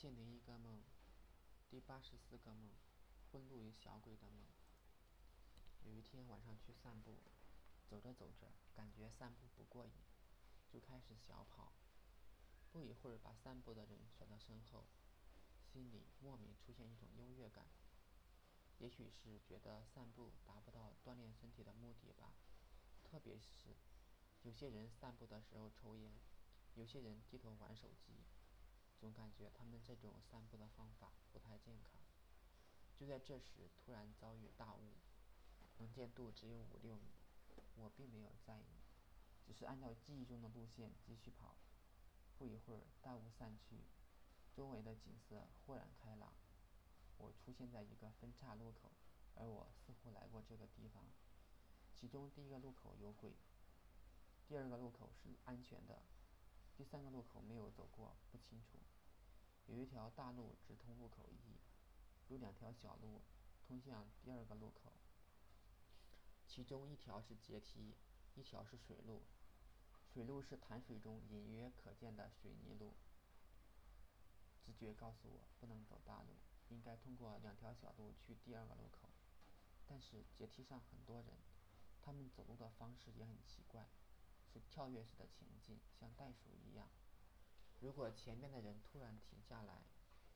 千零一个梦，第八十四个梦，婚路与小鬼的梦。有一天晚上去散步，走着走着，感觉散步不过瘾，就开始小跑。不一会儿，把散步的人甩到身后，心里莫名出现一种优越感。也许是觉得散步达不到锻炼身体的目的吧，特别是有些人散步的时候抽烟，有些人低头玩手机。总感觉他们这种散步的方法不太健康。就在这时，突然遭遇大雾，能见度只有五六米。我并没有在意，只是按照记忆中的路线继续跑。不一会儿，大雾散去，周围的景色豁然开朗。我出现在一个分岔路口，而我似乎来过这个地方。其中第一个路口有鬼，第二个路口是安全的。第三个路口没有走过，不清楚。有一条大路直通路口一，有两条小路通向第二个路口。其中一条是阶梯，一条是水路。水路是潭水中隐约可见的水泥路。直觉告诉我不能走大路，应该通过两条小路去第二个路口。但是阶梯上很多人，他们走路的方式也很奇怪。是跳跃式的前进，像袋鼠一样。如果前面的人突然停下来，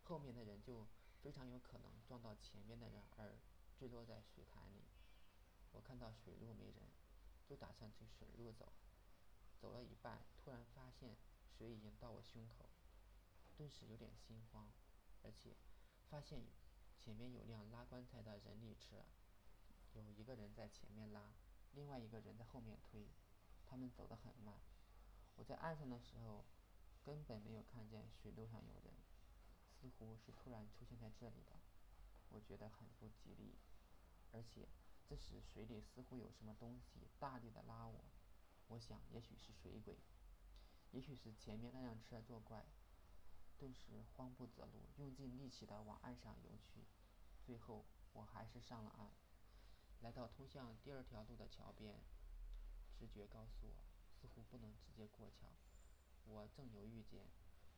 后面的人就非常有可能撞到前面的人而坠落在水潭里。我看到水路没人，就打算去水路走。走了一半，突然发现水已经到我胸口，顿时有点心慌，而且发现前面有辆拉棺材的人力车，有一个人在前面拉，另外一个人在后面推。他们走得很慢。我在岸上的时候，根本没有看见水路上有人，似乎是突然出现在这里的。我觉得很不吉利，而且这时水里似乎有什么东西大力的拉我。我想，也许是水鬼，也许是前面那辆车作怪。顿时慌不择路，用尽力气的往岸上游去。最后，我还是上了岸，来到通向第二条路的桥边。直觉告诉我，似乎不能直接过桥。我正犹豫间，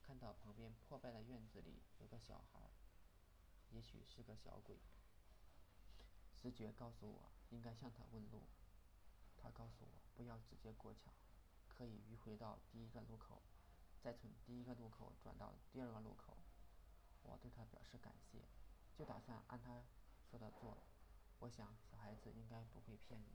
看到旁边破败的院子里有个小孩，也许是个小鬼。直觉告诉我，应该向他问路。他告诉我，不要直接过桥，可以迂回到第一个路口，再从第一个路口转到第二个路口。我对他表示感谢，就打算按他说的做。我想，小孩子应该不会骗人。